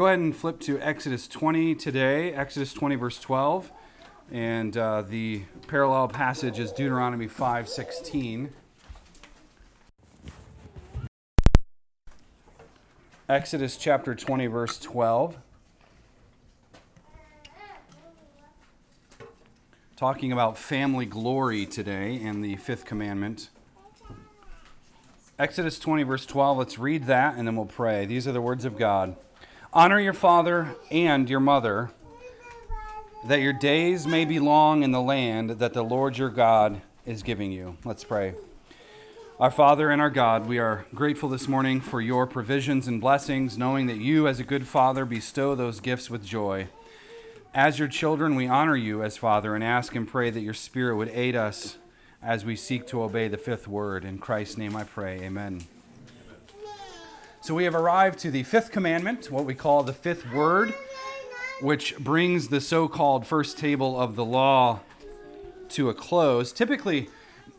Go ahead and flip to Exodus 20 today, Exodus 20, verse 12. And uh, the parallel passage is Deuteronomy 5 16. Exodus chapter 20, verse 12. Talking about family glory today and the fifth commandment. Exodus 20, verse 12. Let's read that and then we'll pray. These are the words of God Honor your father and your mother, that your days may be long in the land that the Lord your God is giving you. Let's pray. Our Father and our God, we are grateful this morning for your provisions and blessings, knowing that you, as a good Father, bestow those gifts with joy. As your children, we honor you as Father and ask and pray that your Spirit would aid us as we seek to obey the fifth word. In Christ's name I pray. Amen. So we have arrived to the fifth commandment, what we call the fifth word, which brings the so called first table of the law to a close. Typically,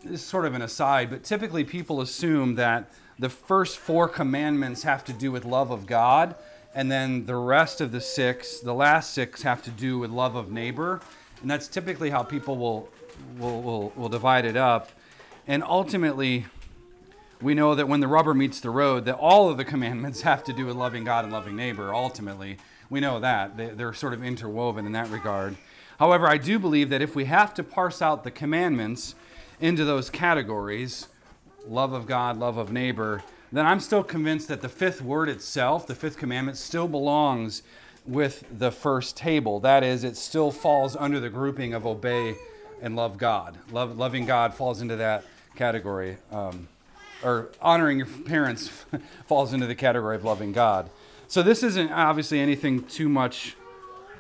this is sort of an aside, but typically people assume that the first four commandments have to do with love of God, and then the rest of the six, the last six, have to do with love of neighbor. And that's typically how people will, will, will, will divide it up. And ultimately, we know that when the rubber meets the road, that all of the commandments have to do with loving God and loving neighbor, ultimately. We know that. They're sort of interwoven in that regard. However, I do believe that if we have to parse out the commandments, into those categories love of God, love of neighbor then I'm still convinced that the fifth word itself, the fifth commandment, still belongs with the first table. That is, it still falls under the grouping of obey and love God. Love, loving God falls into that category. Um, or honoring your parents falls into the category of loving God. So this isn't obviously anything too much,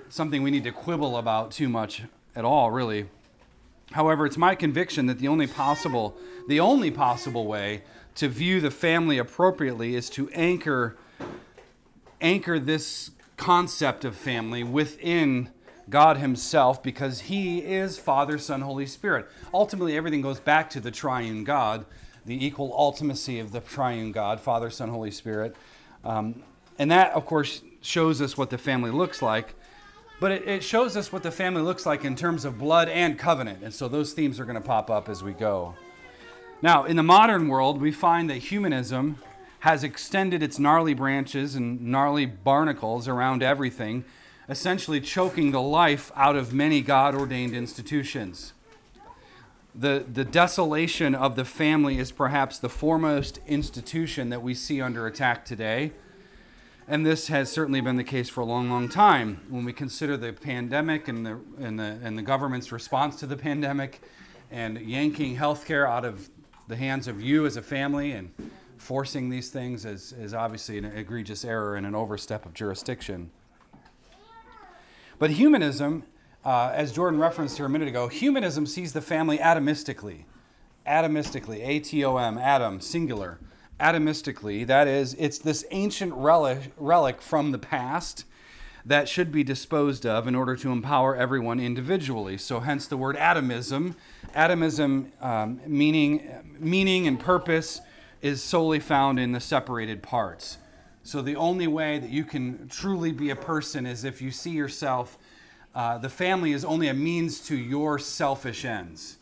something we need to quibble about too much at all, really. However, it's my conviction that the only possible, the only possible way to view the family appropriately is to anchor anchor this concept of family within God himself because he is Father, Son, Holy Spirit. Ultimately, everything goes back to the triune God, the equal ultimacy of the triune God, Father, Son, Holy Spirit. Um, and that, of course, shows us what the family looks like. But it, it shows us what the family looks like in terms of blood and covenant. And so those themes are going to pop up as we go. Now, in the modern world, we find that humanism has extended its gnarly branches and gnarly barnacles around everything, essentially choking the life out of many God ordained institutions. The, the desolation of the family is perhaps the foremost institution that we see under attack today. And this has certainly been the case for a long, long time. When we consider the pandemic and the, and the, and the government's response to the pandemic and yanking healthcare out of the hands of you as a family and forcing these things is, is obviously an egregious error and an overstep of jurisdiction. But humanism, uh, as Jordan referenced here a minute ago, humanism sees the family atomistically. Atomistically, A T O M, atom, singular atomistically. That is, it's this ancient relic, relic from the past that should be disposed of in order to empower everyone individually. So, hence the word atomism. Atomism, um, meaning, meaning and purpose, is solely found in the separated parts. So, the only way that you can truly be a person is if you see yourself, uh, the family is only a means to your selfish ends.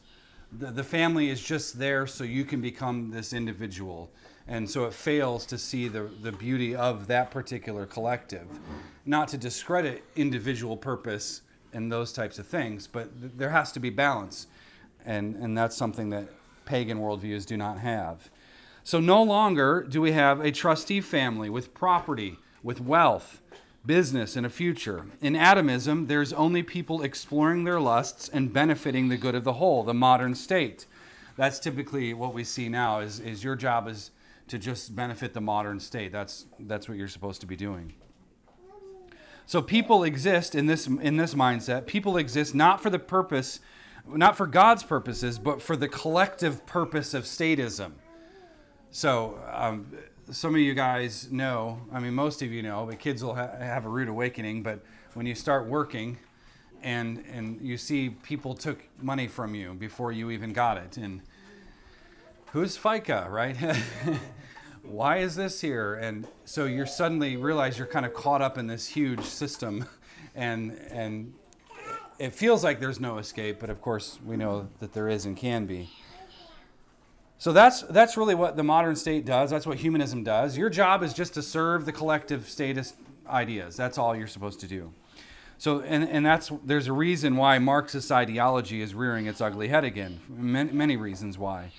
The, the family is just there so you can become this individual and so it fails to see the, the beauty of that particular collective. Not to discredit individual purpose and those types of things, but th- there has to be balance. And, and that's something that pagan worldviews do not have. So no longer do we have a trustee family with property, with wealth, business, and a future. In atomism, there's only people exploring their lusts and benefiting the good of the whole, the modern state. That's typically what we see now is, is your job is to just benefit the modern state. That's, that's what you're supposed to be doing. So people exist in this, in this mindset. People exist not for the purpose, not for God's purposes, but for the collective purpose of statism. So um, some of you guys know, I mean, most of you know, but kids will ha- have a rude awakening. But when you start working, and and you see people took money from you before you even got it, and who's FICA, right? why is this here? And so you suddenly realize you're kind of caught up in this huge system, and and it feels like there's no escape, but of course we know that there is and can be. So that's that's really what the modern state does. That's what humanism does. Your job is just to serve the collective statist ideas. That's all you're supposed to do. So and, and that's there's a reason why Marxist ideology is rearing its ugly head again. Many, many reasons why.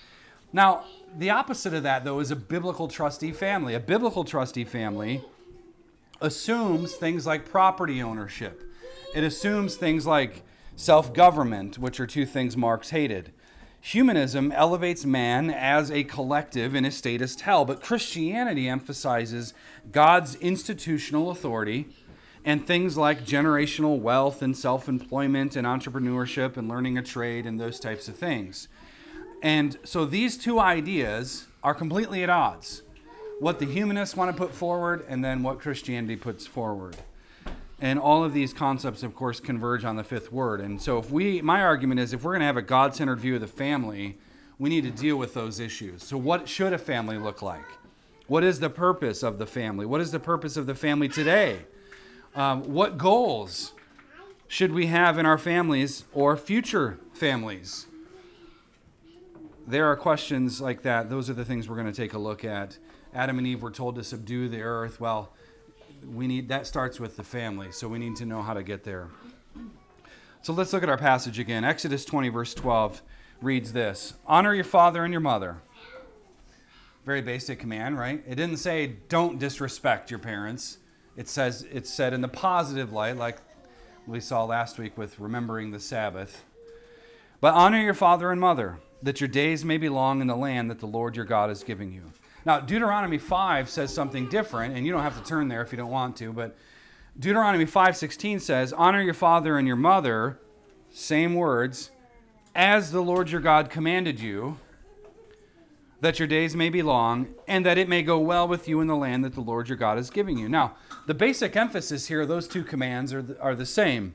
Now, the opposite of that though is a biblical trustee family. A biblical trustee family assumes things like property ownership. It assumes things like self-government, which are two things Marx hated. Humanism elevates man as a collective in a statist hell, but Christianity emphasizes God's institutional authority and things like generational wealth and self employment and entrepreneurship and learning a trade and those types of things. And so these two ideas are completely at odds what the humanists want to put forward and then what Christianity puts forward. And all of these concepts, of course, converge on the fifth word. And so, if we, my argument is, if we're going to have a God centered view of the family, we need to deal with those issues. So, what should a family look like? What is the purpose of the family? What is the purpose of the family today? Um, what goals should we have in our families or future families? There are questions like that. Those are the things we're going to take a look at. Adam and Eve were told to subdue the earth. Well, we need that starts with the family, so we need to know how to get there. So let's look at our passage again. Exodus 20, verse 12 reads this Honor your father and your mother. Very basic command, right? It didn't say don't disrespect your parents. It says it's said in the positive light, like we saw last week with remembering the Sabbath. But honor your father and mother, that your days may be long in the land that the Lord your God is giving you. Now, Deuteronomy 5 says something different, and you don't have to turn there if you don't want to, but Deuteronomy 5:16 says, "Honor your father and your mother," same words, "as the Lord your God commanded you, that your days may be long, and that it may go well with you in the land that the Lord your God is giving you." Now, the basic emphasis here, those two commands are the, are the same.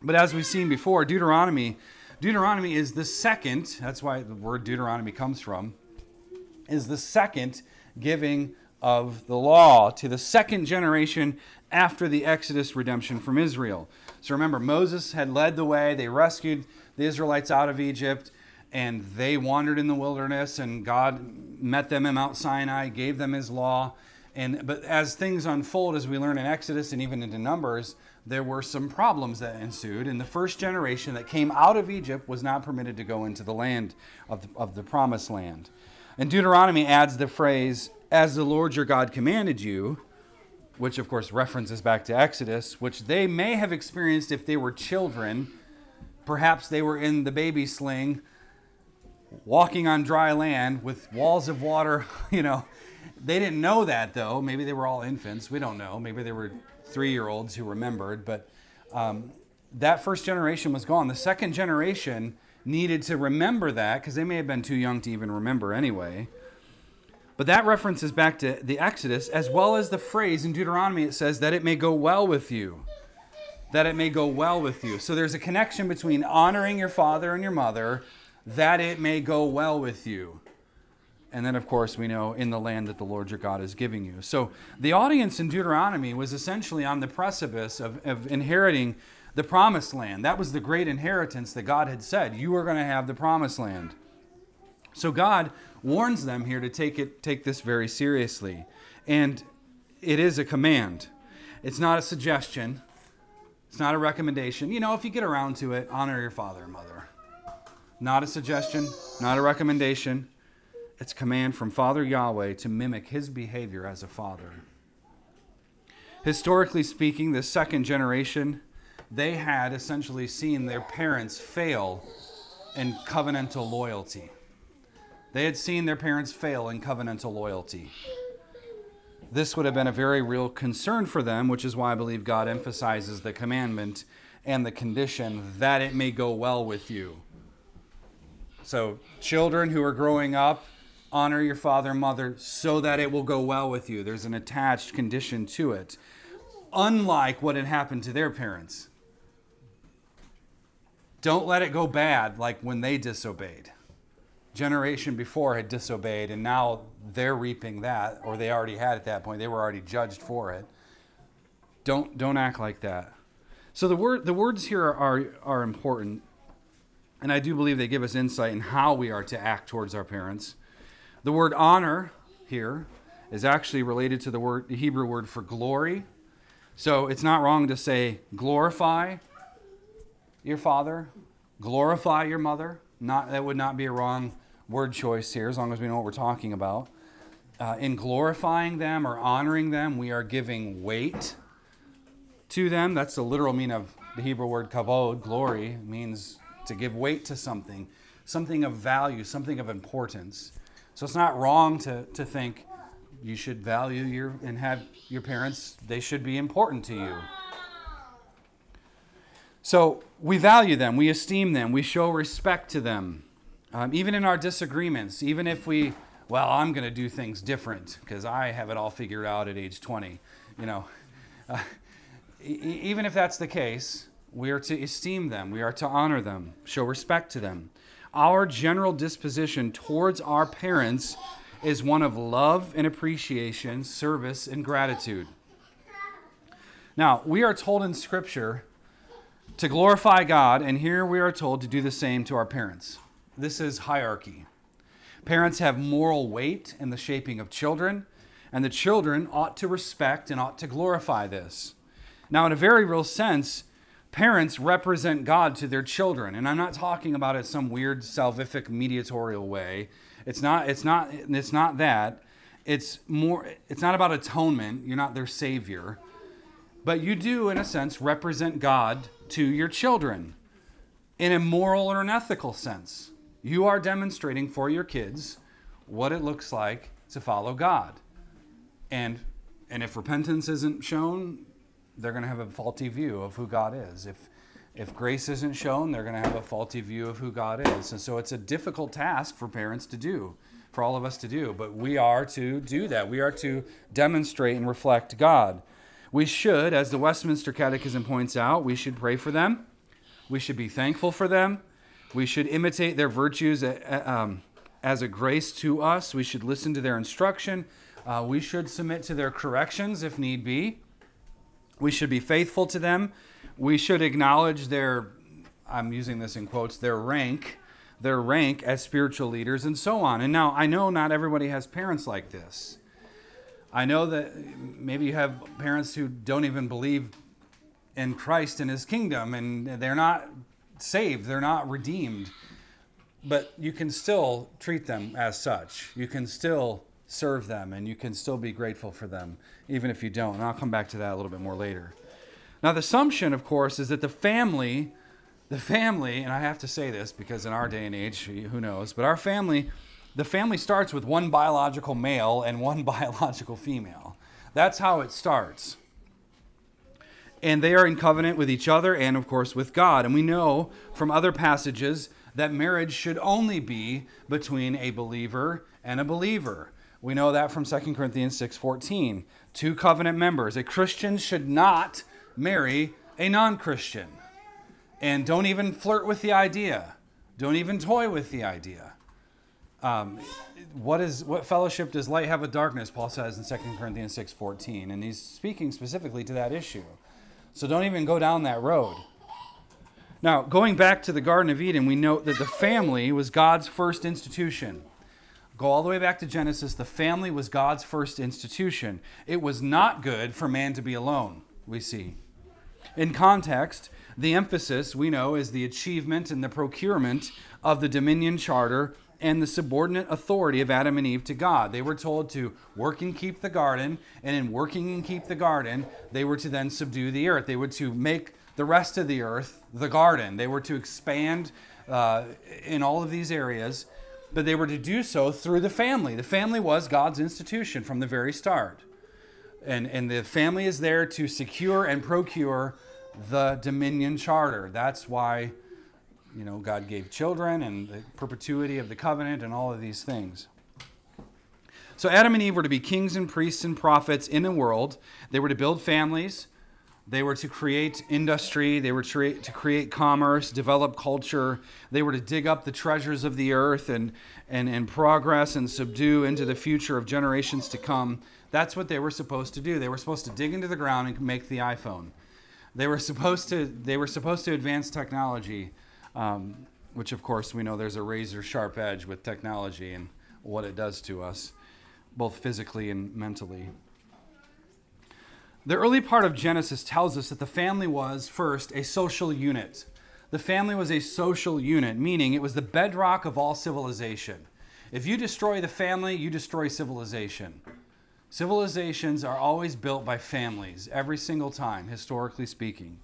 But as we've seen before, Deuteronomy Deuteronomy is the second, that's why the word Deuteronomy comes from is the second giving of the law to the second generation after the Exodus redemption from Israel. So remember, Moses had led the way, they rescued the Israelites out of Egypt, and they wandered in the wilderness, and God met them in Mount Sinai, gave them his law. And, but as things unfold, as we learn in Exodus and even into Numbers, there were some problems that ensued. And the first generation that came out of Egypt was not permitted to go into the land of the, of the promised land. And Deuteronomy adds the phrase, as the Lord your God commanded you, which of course references back to Exodus, which they may have experienced if they were children. Perhaps they were in the baby sling, walking on dry land with walls of water, you know. They didn't know that though. Maybe they were all infants. We don't know. Maybe they were three year olds who remembered. But um, that first generation was gone. The second generation needed to remember that because they may have been too young to even remember anyway. But that references back to the Exodus as well as the phrase in Deuteronomy it says that it may go well with you. That it may go well with you. So there's a connection between honoring your father and your mother, that it may go well with you. And then, of course, we know in the land that the Lord your God is giving you. So the audience in Deuteronomy was essentially on the precipice of, of inheriting the promised land. That was the great inheritance that God had said. You are going to have the promised land. So God warns them here to take it take this very seriously. And it is a command. It's not a suggestion. It's not a recommendation. You know, if you get around to it, honor your father and mother. Not a suggestion, not a recommendation. It's command from Father Yahweh to mimic his behavior as a father. Historically speaking, the second generation they had essentially seen their parents fail in covenantal loyalty. They had seen their parents fail in covenantal loyalty. This would have been a very real concern for them, which is why I believe God emphasizes the commandment and the condition that it may go well with you. So, children who are growing up, honor your father and mother so that it will go well with you. There's an attached condition to it, unlike what had happened to their parents. Don't let it go bad like when they disobeyed. generation before had disobeyed, and now they're reaping that, or they already had at that point. They were already judged for it. Don't, don't act like that. So the, word, the words here are, are important, and I do believe they give us insight in how we are to act towards our parents. The word honor here is actually related to the word the Hebrew word for glory. So it's not wrong to say glorify your father, glorify your mother. Not that would not be a wrong word choice here, as long as we know what we're talking about. Uh, in glorifying them or honoring them, we are giving weight to them. That's the literal meaning of the Hebrew word kavod, glory, means to give weight to something, something of value, something of importance. So it's not wrong to, to think you should value your and have your parents, they should be important to you. So we value them, we esteem them, we show respect to them. Um, even in our disagreements, even if we, well, I'm going to do things different because I have it all figured out at age 20, you know. Uh, even if that's the case, we are to esteem them, we are to honor them, show respect to them our general disposition towards our parents is one of love and appreciation, service and gratitude. Now, we are told in Scripture to glorify God, and here we are told to do the same to our parents. This is hierarchy. Parents have moral weight in the shaping of children, and the children ought to respect and ought to glorify this. Now, in a very real sense, parents represent God to their children. And I'm not talking about it some weird salvific mediatorial way. It's not it's not it's not that. It's more it's not about atonement. You're not their savior. But you do in a sense represent God to your children in a moral or an ethical sense. You are demonstrating for your kids what it looks like to follow God. And and if repentance isn't shown, they're going to have a faulty view of who God is. If if grace isn't shown, they're going to have a faulty view of who God is. And so it's a difficult task for parents to do, for all of us to do. But we are to do that. We are to demonstrate and reflect God. We should, as the Westminster Catechism points out, we should pray for them. We should be thankful for them. We should imitate their virtues uh, uh, um, as a grace to us. We should listen to their instruction. Uh, we should submit to their corrections if need be. We should be faithful to them. We should acknowledge their, I'm using this in quotes, their rank, their rank as spiritual leaders, and so on. And now I know not everybody has parents like this. I know that maybe you have parents who don't even believe in Christ and his kingdom, and they're not saved, they're not redeemed. But you can still treat them as such. You can still serve them and you can still be grateful for them, even if you don't. And I'll come back to that a little bit more later. Now, the assumption, of course, is that the family, the family, and I have to say this because in our day and age, who knows, but our family, the family starts with one biological male and one biological female. That's how it starts. And they are in covenant with each other and, of course, with God. And we know from other passages that marriage should only be between a believer and a believer. We know that from 2 Corinthians 6:14. Two covenant members. A Christian should not marry a non-Christian. And don't even flirt with the idea. Don't even toy with the idea. Um, what is what fellowship does light have with darkness? Paul says in 2 Corinthians 6:14, and he's speaking specifically to that issue. So don't even go down that road. Now, going back to the Garden of Eden, we note that the family was God's first institution. Go all the way back to Genesis. The family was God's first institution. It was not good for man to be alone, we see. In context, the emphasis, we know, is the achievement and the procurement of the dominion charter and the subordinate authority of Adam and Eve to God. They were told to work and keep the garden, and in working and keep the garden, they were to then subdue the earth. They were to make the rest of the earth the garden. They were to expand uh, in all of these areas but they were to do so through the family. The family was God's institution from the very start. And, and the family is there to secure and procure the dominion charter. That's why, you know, God gave children and the perpetuity of the covenant and all of these things. So Adam and Eve were to be kings and priests and prophets in the world. They were to build families. They were to create industry, they were to create commerce, develop culture. They were to dig up the treasures of the earth and, and, and progress and subdue into the future of generations to come. That's what they were supposed to do. They were supposed to dig into the ground and make the iPhone. They were supposed to, they were supposed to advance technology, um, which, of course, we know there's a razor sharp edge with technology and what it does to us, both physically and mentally. The early part of Genesis tells us that the family was, first, a social unit. The family was a social unit, meaning it was the bedrock of all civilization. If you destroy the family, you destroy civilization. Civilizations are always built by families, every single time, historically speaking.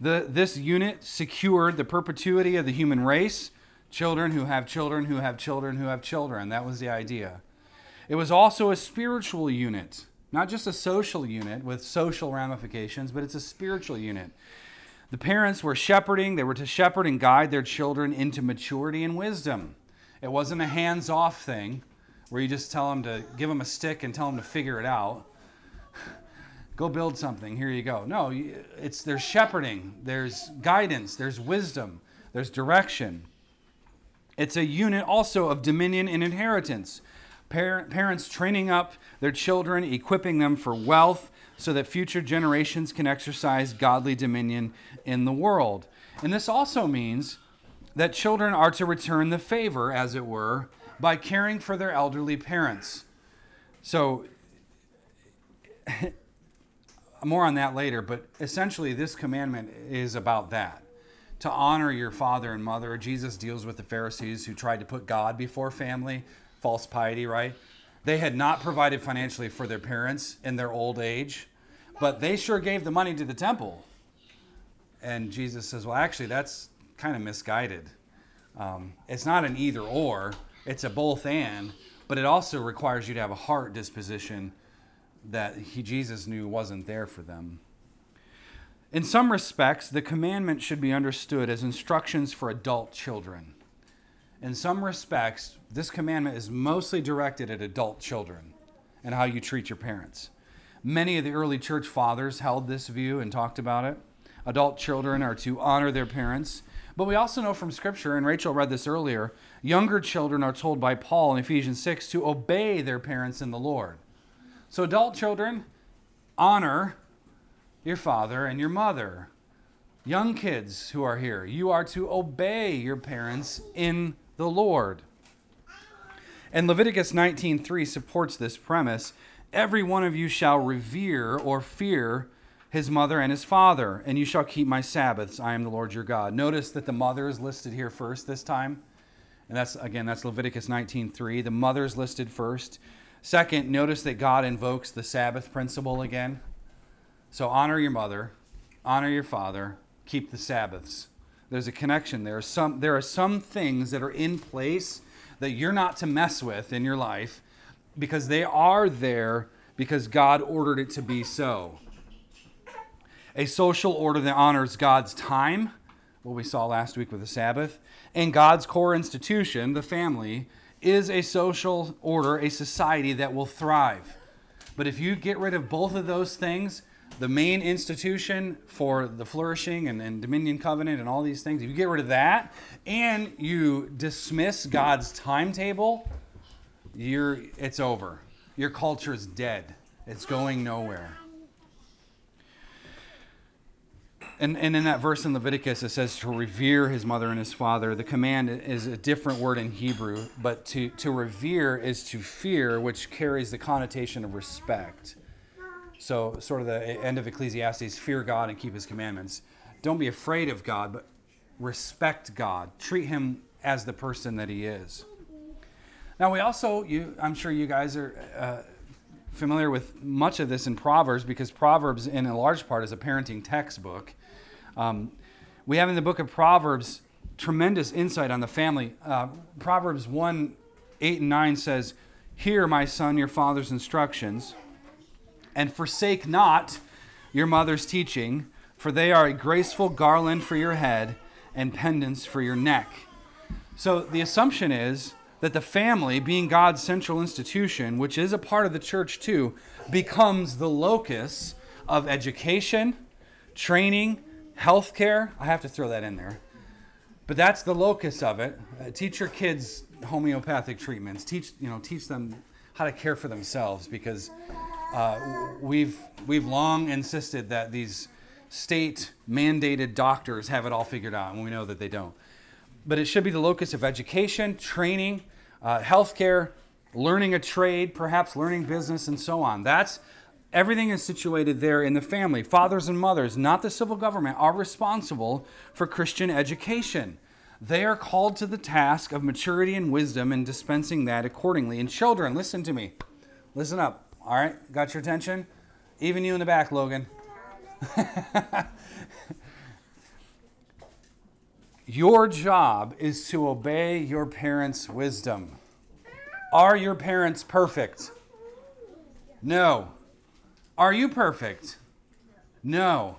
The, this unit secured the perpetuity of the human race children who have children who have children who have children. That was the idea. It was also a spiritual unit. Not just a social unit with social ramifications, but it's a spiritual unit. The parents were shepherding, they were to shepherd and guide their children into maturity and wisdom. It wasn't a hands off thing where you just tell them to give them a stick and tell them to figure it out. Go build something, here you go. No, it's there's shepherding, there's guidance, there's wisdom, there's direction. It's a unit also of dominion and inheritance parents training up their children, equipping them for wealth so that future generations can exercise godly dominion in the world. And this also means that children are to return the favor, as it were, by caring for their elderly parents. So, more on that later, but essentially, this commandment is about that to honor your father and mother. Jesus deals with the Pharisees who tried to put God before family false piety, right? They had not provided financially for their parents in their old age, but they sure gave the money to the temple. And Jesus says, well, actually, that's kind of misguided. Um, it's not an either or, it's a both and, but it also requires you to have a heart disposition that he, Jesus knew wasn't there for them. In some respects, the commandment should be understood as instructions for adult children in some respects, this commandment is mostly directed at adult children and how you treat your parents. Many of the early church fathers held this view and talked about it. Adult children are to honor their parents. But we also know from Scripture, and Rachel read this earlier, younger children are told by Paul in Ephesians 6 to obey their parents in the Lord. So, adult children, honor your father and your mother. Young kids who are here, you are to obey your parents in the Lord. And Leviticus 19:3 supports this premise. Every one of you shall revere or fear his mother and his father, and you shall keep my Sabbaths. I am the Lord your God. Notice that the mother is listed here first this time. And that's again that's Leviticus 19:3. The mother is listed first. Second, notice that God invokes the Sabbath principle again. So honor your mother, honor your father, keep the Sabbaths. There's a connection. There are some, there are some things that are in place that you're not to mess with in your life because they are there because God ordered it to be so. A social order that honors God's time, what we saw last week with the Sabbath, and God's core institution, the family, is a social order, a society that will thrive. But if you get rid of both of those things, the main institution for the flourishing and, and, dominion covenant and all these things, if you get rid of that and you dismiss God's timetable, you're, it's over. Your culture is dead. It's going nowhere. And, and in that verse in Leviticus, it says to revere his mother and his father. The command is a different word in Hebrew, but to, to revere is to fear, which carries the connotation of respect. So, sort of the end of Ecclesiastes fear God and keep his commandments. Don't be afraid of God, but respect God. Treat him as the person that he is. Now, we also, you, I'm sure you guys are uh, familiar with much of this in Proverbs because Proverbs, in a large part, is a parenting textbook. Um, we have in the book of Proverbs tremendous insight on the family. Uh, Proverbs 1 8 and 9 says, Hear, my son, your father's instructions and forsake not your mother's teaching, for they are a graceful garland for your head and pendants for your neck. So the assumption is that the family, being God's central institution, which is a part of the church too, becomes the locus of education, training, healthcare. I have to throw that in there. But that's the locus of it. Uh, teach your kids homeopathic treatments. Teach, you know, teach them how to care for themselves because uh, we've we've long insisted that these state mandated doctors have it all figured out, and we know that they don't. But it should be the locus of education, training, uh, healthcare, learning a trade, perhaps learning business, and so on. That's everything is situated there in the family. Fathers and mothers, not the civil government, are responsible for Christian education. They are called to the task of maturity and wisdom and dispensing that accordingly. And children, listen to me. Listen up. All right? Got your attention? Even you in the back, Logan. your job is to obey your parents' wisdom. Are your parents perfect? No. Are you perfect? No.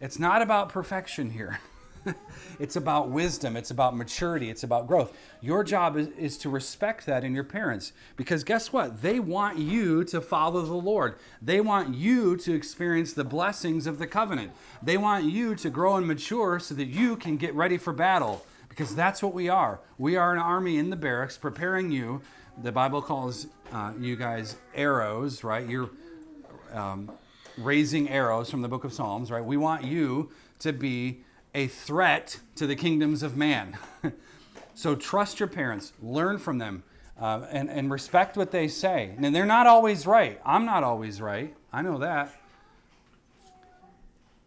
It's not about perfection here. it's about wisdom, it's about maturity, it's about growth. Your job is, is to respect that in your parents because guess what? They want you to follow the Lord. They want you to experience the blessings of the covenant. They want you to grow and mature so that you can get ready for battle because that's what we are. We are an army in the barracks preparing you. The Bible calls uh, you guys arrows, right? You're um, raising arrows from the book of Psalms, right? We want you to be a threat to the kingdoms of man. so trust your parents, learn from them, uh, and, and respect what they say. And they're not always right. I'm not always right. I know that.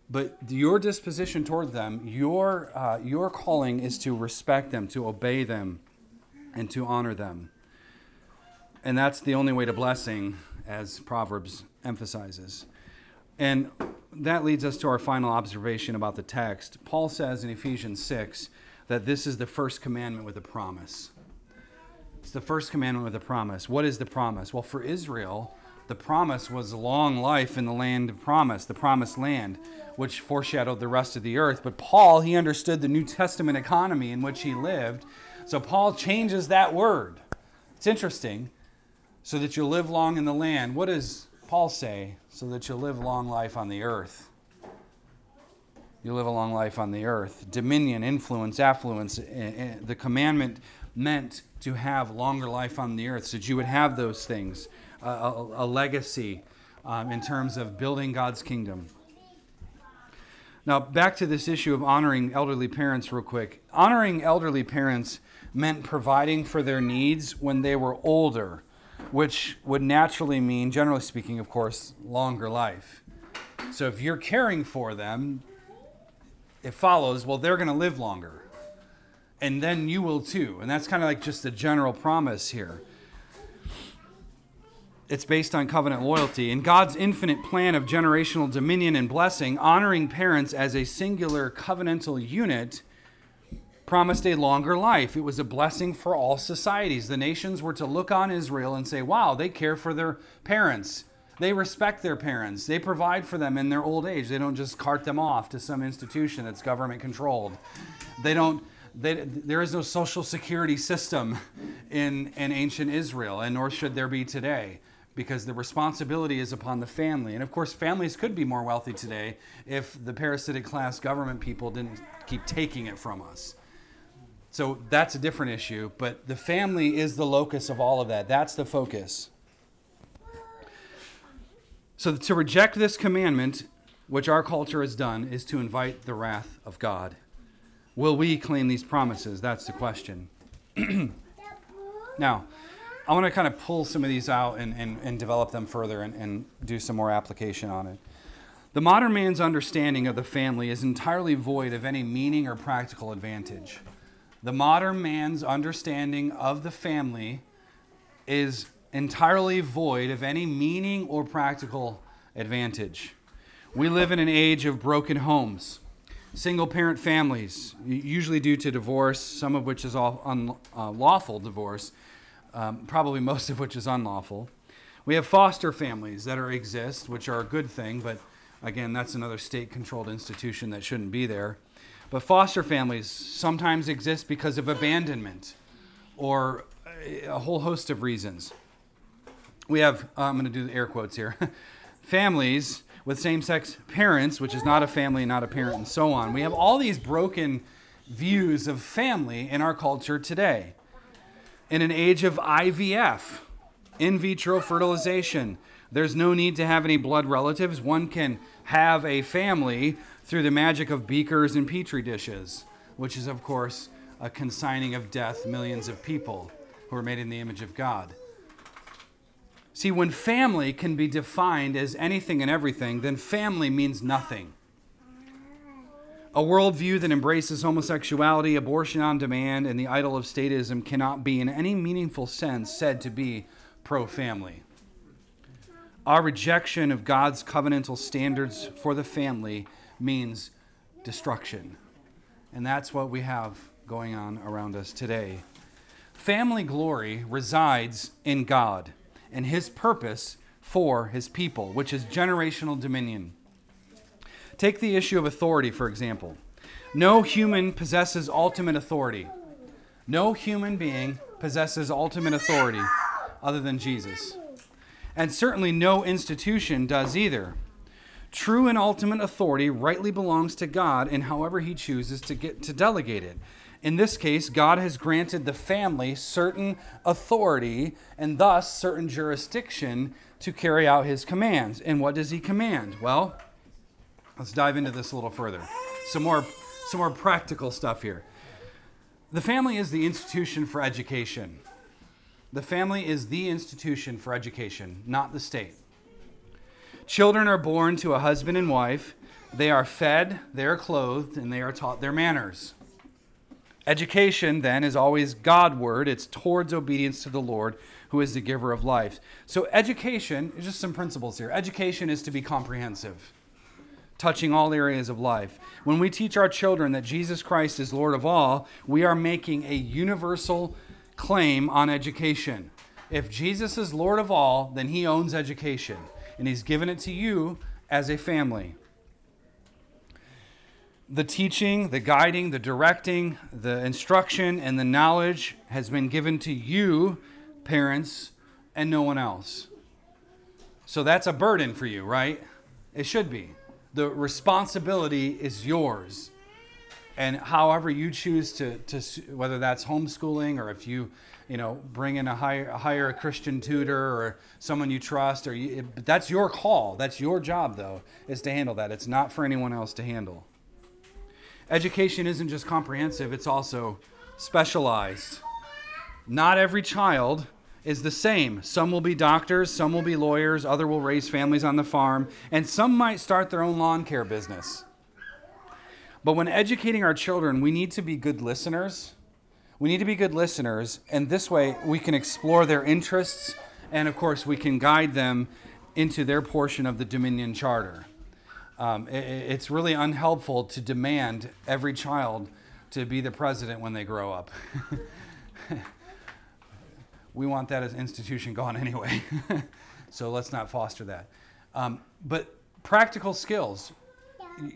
But your disposition toward them, your, uh, your calling is to respect them, to obey them, and to honor them. And that's the only way to blessing, as Proverbs emphasizes. And that leads us to our final observation about the text. Paul says in Ephesians 6 that this is the first commandment with a promise. It's the first commandment with a promise. What is the promise? Well, for Israel, the promise was long life in the land of promise, the promised land, which foreshadowed the rest of the earth. But Paul, he understood the New Testament economy in which he lived. So Paul changes that word. It's interesting. So that you'll live long in the land. What does Paul say? so that you'll live long life on the earth. You live a long life on the earth. Dominion, influence, affluence. Eh, eh, the commandment meant to have longer life on the earth, so that you would have those things, a, a, a legacy um, in terms of building God's kingdom. Now, back to this issue of honoring elderly parents, real quick. Honoring elderly parents meant providing for their needs when they were older which would naturally mean, generally speaking, of course, longer life. So if you're caring for them, it follows, well, they're going to live longer. And then you will too. And that's kind of like just a general promise here. It's based on covenant loyalty. In God's infinite plan of generational dominion and blessing, honoring parents as a singular covenantal unit promised a longer life. It was a blessing for all societies. The nations were to look on Israel and say, wow, they care for their parents. They respect their parents. They provide for them in their old age. They don't just cart them off to some institution that's government controlled. They don't. They, there is no social security system in, in ancient Israel, and nor should there be today, because the responsibility is upon the family. And of course, families could be more wealthy today if the parasitic class government people didn't keep taking it from us. So that's a different issue, but the family is the locus of all of that. That's the focus. So to reject this commandment, which our culture has done, is to invite the wrath of God. Will we claim these promises? That's the question. now, I want to kind of pull some of these out and, and, and develop them further and, and do some more application on it. The modern man's understanding of the family is entirely void of any meaning or practical advantage. The modern man's understanding of the family is entirely void of any meaning or practical advantage. We live in an age of broken homes, single parent families, usually due to divorce, some of which is all unlawful uh, divorce, um, probably most of which is unlawful. We have foster families that are exist, which are a good thing, but again, that's another state controlled institution that shouldn't be there. But foster families sometimes exist because of abandonment or a whole host of reasons. We have, uh, I'm going to do the air quotes here, families with same sex parents, which is not a family, not a parent, and so on. We have all these broken views of family in our culture today. In an age of IVF, in vitro fertilization, there's no need to have any blood relatives. One can have a family through the magic of beakers and petri dishes, which is, of course, a consigning of death millions of people who are made in the image of God. See, when family can be defined as anything and everything, then family means nothing. A worldview that embraces homosexuality, abortion on demand, and the idol of statism cannot be, in any meaningful sense, said to be pro family. Our rejection of God's covenantal standards for the family means destruction. And that's what we have going on around us today. Family glory resides in God and his purpose for his people, which is generational dominion. Take the issue of authority, for example. No human possesses ultimate authority. No human being possesses ultimate authority other than Jesus. And certainly no institution does either. True and ultimate authority rightly belongs to God in however he chooses to get to delegate it. In this case, God has granted the family certain authority and thus certain jurisdiction to carry out his commands. And what does he command? Well, let's dive into this a little further. Some more some more practical stuff here. The family is the institution for education. The family is the institution for education, not the state. Children are born to a husband and wife. They are fed, they are clothed, and they are taught their manners. Education, then, is always Godward. It's towards obedience to the Lord, who is the giver of life. So, education, just some principles here. Education is to be comprehensive, touching all areas of life. When we teach our children that Jesus Christ is Lord of all, we are making a universal claim on education. If Jesus is Lord of all, then he owns education, and he's given it to you as a family the teaching, the guiding, the directing, the instruction, and the knowledge has been given to you, parents, and no one else. So that's a burden for you, right? It should be. The responsibility is yours. And however you choose to, to whether that's homeschooling or if you, you know, bring in a hire, hire a Christian tutor or someone you trust, or you, that's your call. That's your job, though, is to handle that. It's not for anyone else to handle. Education isn't just comprehensive, it's also specialized. Not every child is the same. Some will be doctors, some will be lawyers, other will raise families on the farm, and some might start their own lawn care business. But when educating our children, we need to be good listeners. We need to be good listeners, and this way we can explore their interests, and of course, we can guide them into their portion of the Dominion Charter. Um, it, it's really unhelpful to demand every child to be the president when they grow up. we want that as institution gone anyway. so let's not foster that. Um, but practical skills.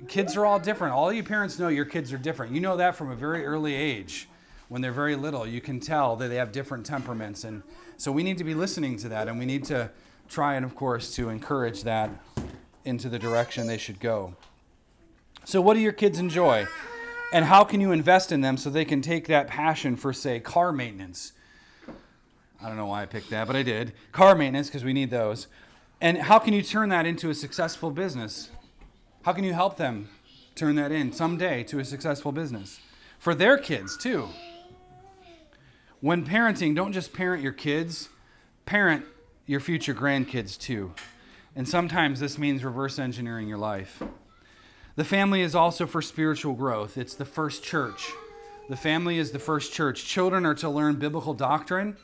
Kids are all different. All you parents know your kids are different. You know that from a very early age. When they're very little, you can tell that they have different temperaments. And so we need to be listening to that and we need to try and, of course, to encourage that into the direction they should go. So, what do your kids enjoy? And how can you invest in them so they can take that passion for, say, car maintenance? I don't know why I picked that, but I did. Car maintenance, because we need those. And how can you turn that into a successful business? How can you help them turn that in someday to a successful business? For their kids, too. When parenting, don't just parent your kids, parent your future grandkids, too. And sometimes this means reverse engineering your life. The family is also for spiritual growth, it's the first church. The family is the first church. Children are to learn biblical doctrine,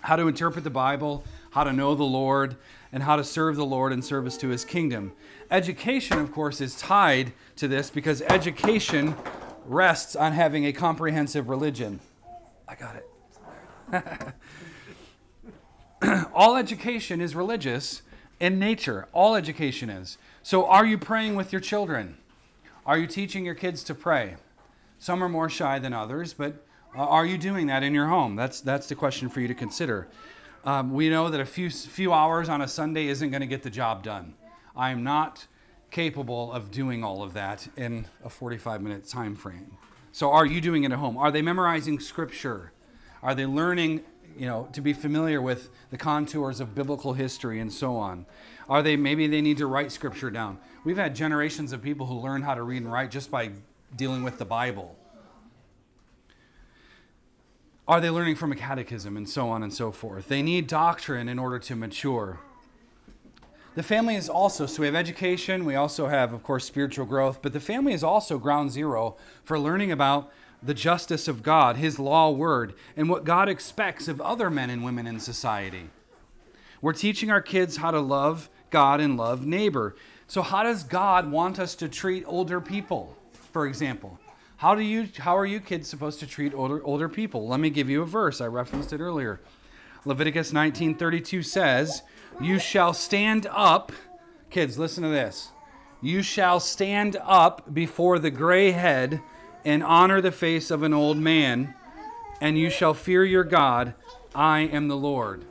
how to interpret the Bible, how to know the Lord, and how to serve the Lord in service to his kingdom. Education, of course, is tied to this because education rests on having a comprehensive religion. I got it. All education is religious in nature. All education is. So, are you praying with your children? Are you teaching your kids to pray? Some are more shy than others, but uh, are you doing that in your home? That's, that's the question for you to consider. Um, we know that a few, few hours on a Sunday isn't going to get the job done. I am not capable of doing all of that in a 45 minute time frame. So are you doing it at home? Are they memorizing scripture? Are they learning, you know, to be familiar with the contours of biblical history and so on? Are they maybe they need to write scripture down? We've had generations of people who learn how to read and write just by dealing with the Bible. Are they learning from a catechism and so on and so forth? They need doctrine in order to mature. The family is also, so we have education, we also have, of course, spiritual growth, but the family is also ground zero for learning about the justice of God, His law word, and what God expects of other men and women in society. We're teaching our kids how to love God and love neighbor. So, how does God want us to treat older people, for example? How, do you, how are you kids supposed to treat older, older people? Let me give you a verse. I referenced it earlier. Leviticus 19:32 says, "You shall stand up." Kids, listen to this. "You shall stand up before the gray head and honor the face of an old man, and you shall fear your God. I am the Lord."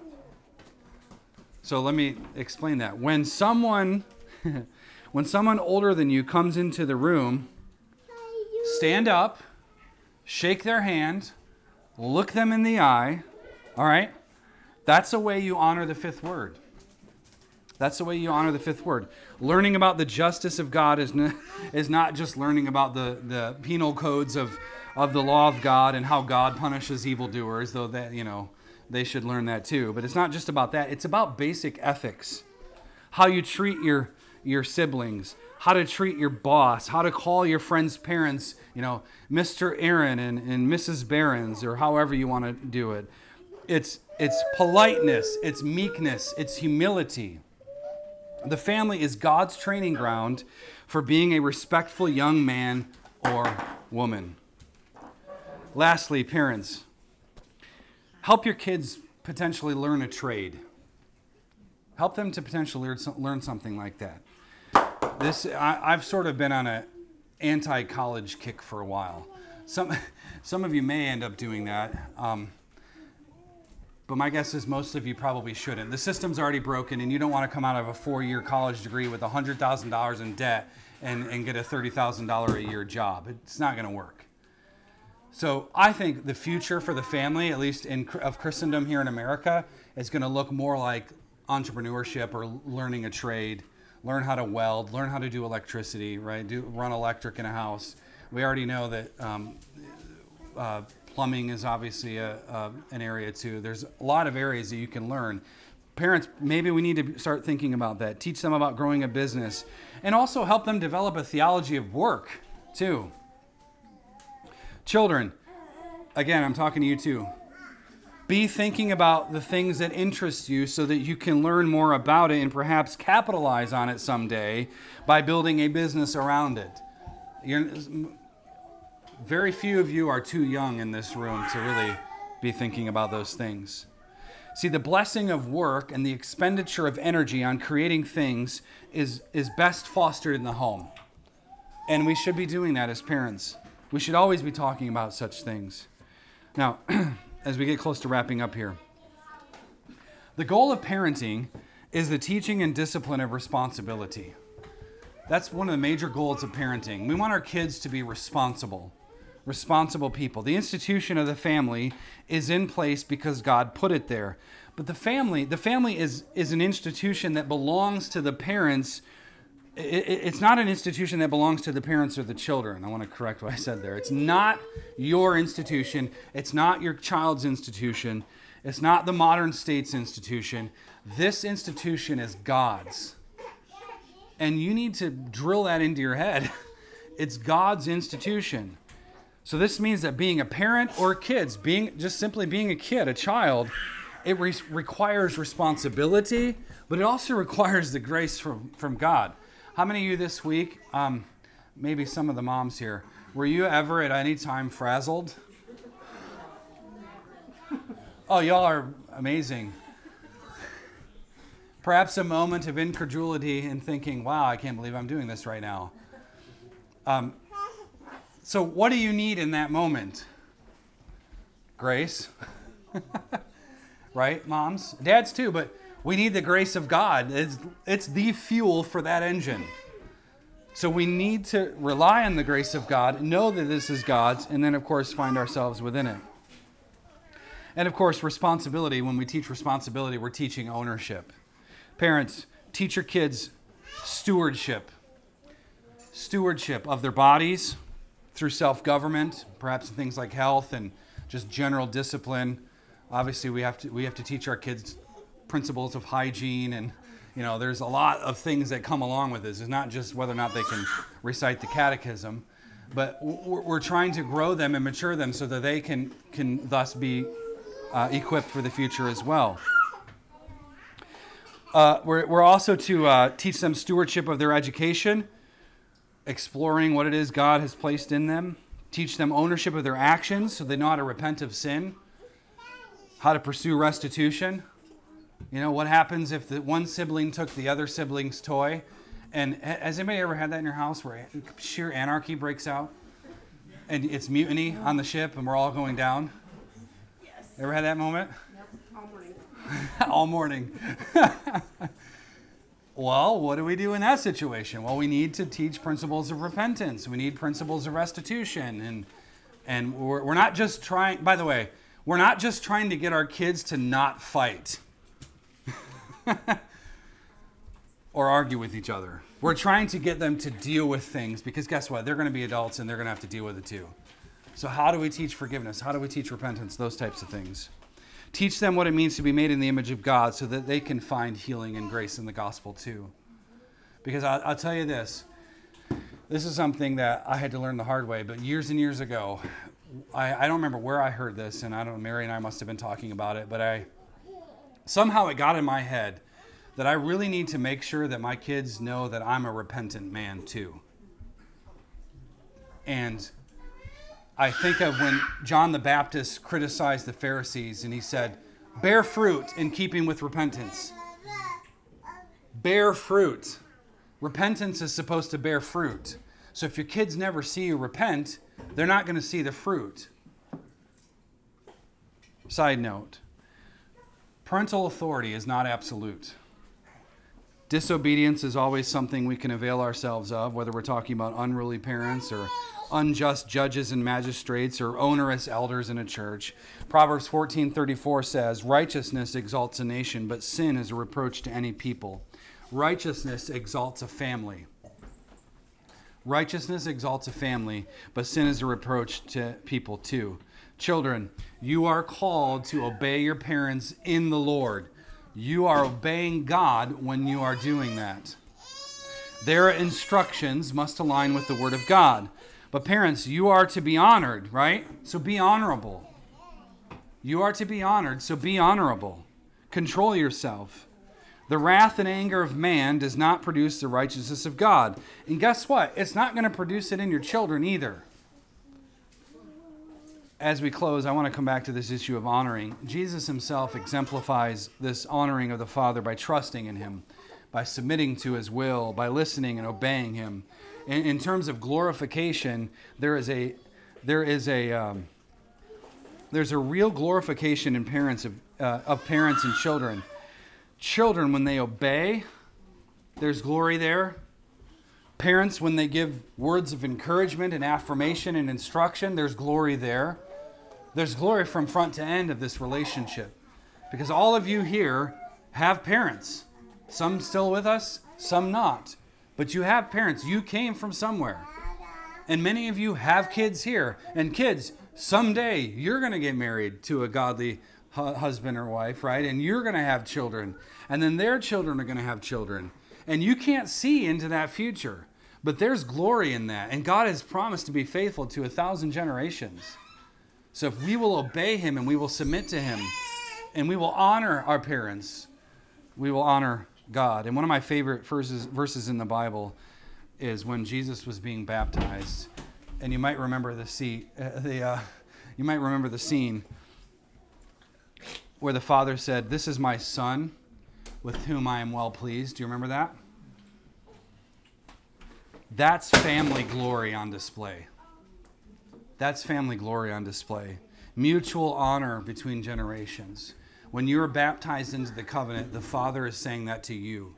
So let me explain that. When someone when someone older than you comes into the room, stand up, shake their hand, look them in the eye, all right? That's the way you honor the fifth word. That's the way you honor the fifth word. Learning about the justice of God is, n- is not just learning about the, the penal codes of, of the law of God and how God punishes evildoers, though that, you know, they should learn that too. But it's not just about that, it's about basic ethics. How you treat your, your siblings, how to treat your boss, how to call your friend's parents, you know, Mr. Aaron and, and Mrs. Barons, or however you want to do it. It's it's politeness, it's meekness, it's humility. The family is God's training ground for being a respectful young man or woman. Lastly, parents, help your kids potentially learn a trade. Help them to potentially learn something like that. This I, have sort of been on an anti-college kick for a while. Some some of you may end up doing that. Um, but my guess is most of you probably shouldn't. The system's already broken, and you don't want to come out of a four year college degree with $100,000 in debt and, and get a $30,000 a year job. It's not going to work. So I think the future for the family, at least in, of Christendom here in America, is going to look more like entrepreneurship or learning a trade, learn how to weld, learn how to do electricity, right? Do run electric in a house. We already know that um, uh, plumbing is obviously a, a, an area too. There's a lot of areas that you can learn. Parents, maybe we need to start thinking about that. Teach them about growing a business and also help them develop a theology of work too. Children, again, I'm talking to you too. Be thinking about the things that interest you so that you can learn more about it and perhaps capitalize on it someday by building a business around it. You're, very few of you are too young in this room to really be thinking about those things. See, the blessing of work and the expenditure of energy on creating things is, is best fostered in the home. And we should be doing that as parents. We should always be talking about such things. Now, as we get close to wrapping up here, the goal of parenting is the teaching and discipline of responsibility. That's one of the major goals of parenting. We want our kids to be responsible responsible people. The institution of the family is in place because God put it there. But the family, the family is, is an institution that belongs to the parents. It, it, it's not an institution that belongs to the parents or the children. I want to correct what I said there. It's not your institution. It's not your child's institution. It's not the modern state's institution. This institution is God's. And you need to drill that into your head. It's God's institution. So this means that being a parent or kids, being just simply being a kid, a child, it re- requires responsibility, but it also requires the grace from, from God. How many of you this week, um, maybe some of the moms here, were you ever at any time frazzled? Oh, y'all are amazing. Perhaps a moment of incredulity and thinking, wow, I can't believe I'm doing this right now. Um, so, what do you need in that moment? Grace. right, moms? Dads too, but We need the grace of God. It's, it's the fuel for that engine. So we need to rely on the grace of God, know that this is God's, and then, of course, find ourselves within it. And of course, responsibility. When we teach responsibility, we're teaching ownership. Parents, teach your kids stewardship. Stewardship of their bodies through self government, perhaps in things like health and just general discipline. Obviously, we have to, we have to teach our kids principles of hygiene and you know there's a lot of things that come along with this. It's not just whether or not they can recite the catechism but we're, trying to grow them and mature them so that they can can thus be uh, equipped for the future as well. Uh, we're, we're also to uh, teach them stewardship of their education exploring what it is god has placed in them teach them ownership of their actions so they know how to repent of sin how to pursue restitution you know, what happens if the one sibling took the other sibling's toy? And has anybody ever had that in your house where sheer anarchy breaks out? And it's mutiny on the ship and we're all going down? Yes. Ever had that moment? Nope, all morning. all morning. well, what do we do in that situation? Well, we need to teach principles of repentance. We need principles of restitution. And, and we're, we're not just trying, by the way, we're not just trying to get our kids to not fight. or argue with each other. We're trying to get them to deal with things because guess what? They're going to be adults and they're going to have to deal with it too. So, how do we teach forgiveness? How do we teach repentance? Those types of things. Teach them what it means to be made in the image of God so that they can find healing and grace in the gospel too. Because I'll, I'll tell you this this is something that I had to learn the hard way, but years and years ago, I, I don't remember where I heard this, and I don't know, Mary and I must have been talking about it, but I somehow it got in my head that I really need to make sure that my kids know that I'm a repentant man too. And I think of when John the Baptist criticized the Pharisees and he said, Bear fruit in keeping with repentance. Bear fruit. Repentance is supposed to bear fruit. So if your kids never see you repent, they're not going to see the fruit. Side note Parental authority is not absolute. Disobedience is always something we can avail ourselves of, whether we're talking about unruly parents or unjust judges and magistrates or onerous elders in a church. Proverbs 14:34 says, "Righteousness exalts a nation, but sin is a reproach to any people." Righteousness exalts a family. Righteousness exalts a family, but sin is a reproach to people too. Children, you are called to obey your parents in the Lord. You are obeying God when you are doing that. Their instructions must align with the Word of God. But parents, you are to be honored, right? So be honorable. You are to be honored, so be honorable. Control yourself. The wrath and anger of man does not produce the righteousness of God. And guess what? It's not going to produce it in your children either as we close, I want to come back to this issue of honoring. Jesus himself exemplifies this honoring of the Father by trusting in him, by submitting to his will, by listening and obeying him. In, in terms of glorification, there is a there is a um, there's a real glorification in parents of, uh, of parents and children. Children, when they obey, there's glory there. Parents, when they give words of encouragement and affirmation and instruction, there's glory there. There's glory from front to end of this relationship because all of you here have parents. Some still with us, some not. But you have parents. You came from somewhere. And many of you have kids here. And kids, someday you're going to get married to a godly hu- husband or wife, right? And you're going to have children. And then their children are going to have children. And you can't see into that future. But there's glory in that. And God has promised to be faithful to a thousand generations. So if we will obey him and we will submit to him and we will honor our parents, we will honor God. And one of my favorite verses, verses in the Bible is when Jesus was being baptized. And you might remember the, uh, the uh, you might remember the scene where the father said, This is my son with whom I am well pleased. Do you remember that? That's family glory on display. That's family glory on display. Mutual honor between generations. When you are baptized into the covenant, the Father is saying that to you.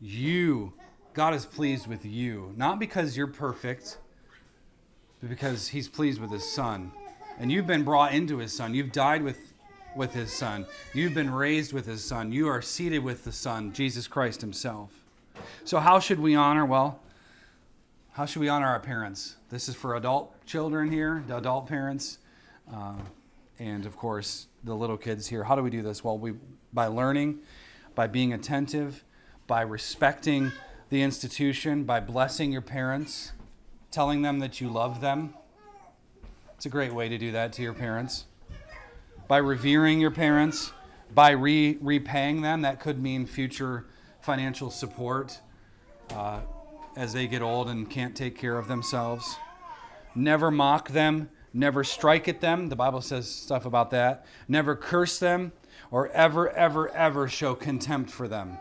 You, God is pleased with you, not because you're perfect, but because He's pleased with His Son. And you've been brought into His Son. You've died with, with His Son. You've been raised with His Son. You are seated with the Son, Jesus Christ Himself. So, how should we honor? Well, how should we honor our parents? This is for adult children here, adult parents, uh, and of course the little kids here. How do we do this? Well, we by learning, by being attentive, by respecting the institution, by blessing your parents, telling them that you love them. It's a great way to do that to your parents. By revering your parents, by re- repaying them, that could mean future financial support. Uh, as they get old and can't take care of themselves. Never mock them, never strike at them. The Bible says stuff about that. Never curse them or ever, ever, ever show contempt for them.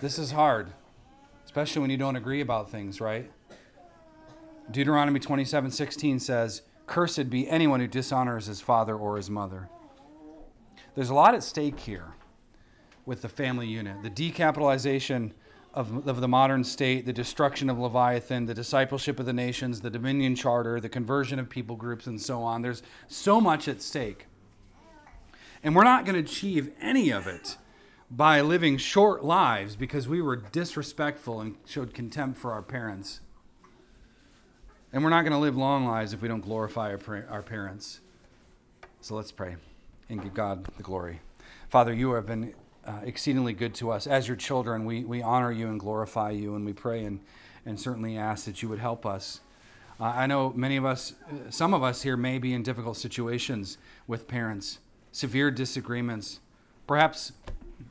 This is hard, especially when you don't agree about things, right? Deuteronomy 27 16 says, Cursed be anyone who dishonors his father or his mother. There's a lot at stake here with the family unit. The decapitalization of, of the modern state, the destruction of Leviathan, the discipleship of the nations, the Dominion Charter, the conversion of people groups, and so on. There's so much at stake. And we're not going to achieve any of it by living short lives because we were disrespectful and showed contempt for our parents. And we're not going to live long lives if we don't glorify our, our parents. So let's pray and give God the glory. Father, you have been uh, exceedingly good to us. As your children, we, we honor you and glorify you, and we pray and, and certainly ask that you would help us. Uh, I know many of us, uh, some of us here may be in difficult situations with parents, severe disagreements, perhaps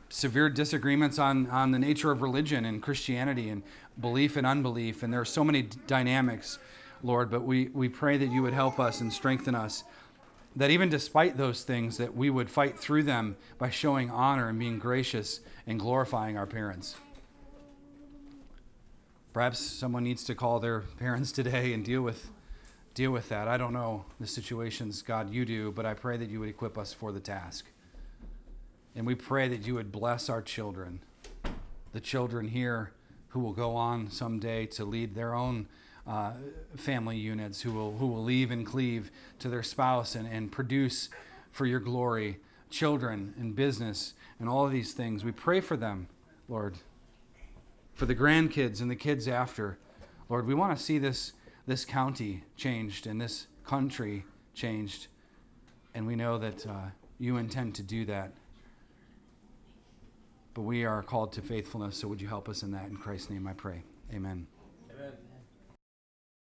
severe disagreements on, on the nature of religion and Christianity and belief and unbelief. And there are so many dynamics, Lord, but we, we pray that you would help us and strengthen us that even despite those things that we would fight through them by showing honor and being gracious and glorifying our parents. Perhaps someone needs to call their parents today and deal with deal with that. I don't know the situations god you do but i pray that you would equip us for the task. And we pray that you would bless our children the children here who will go on someday to lead their own uh, family units who will, who will leave and cleave to their spouse and, and produce for your glory children and business and all of these things. We pray for them, Lord, for the grandkids and the kids after. Lord, we want to see this, this county changed and this country changed. And we know that uh, you intend to do that. But we are called to faithfulness, so would you help us in that? In Christ's name I pray. Amen.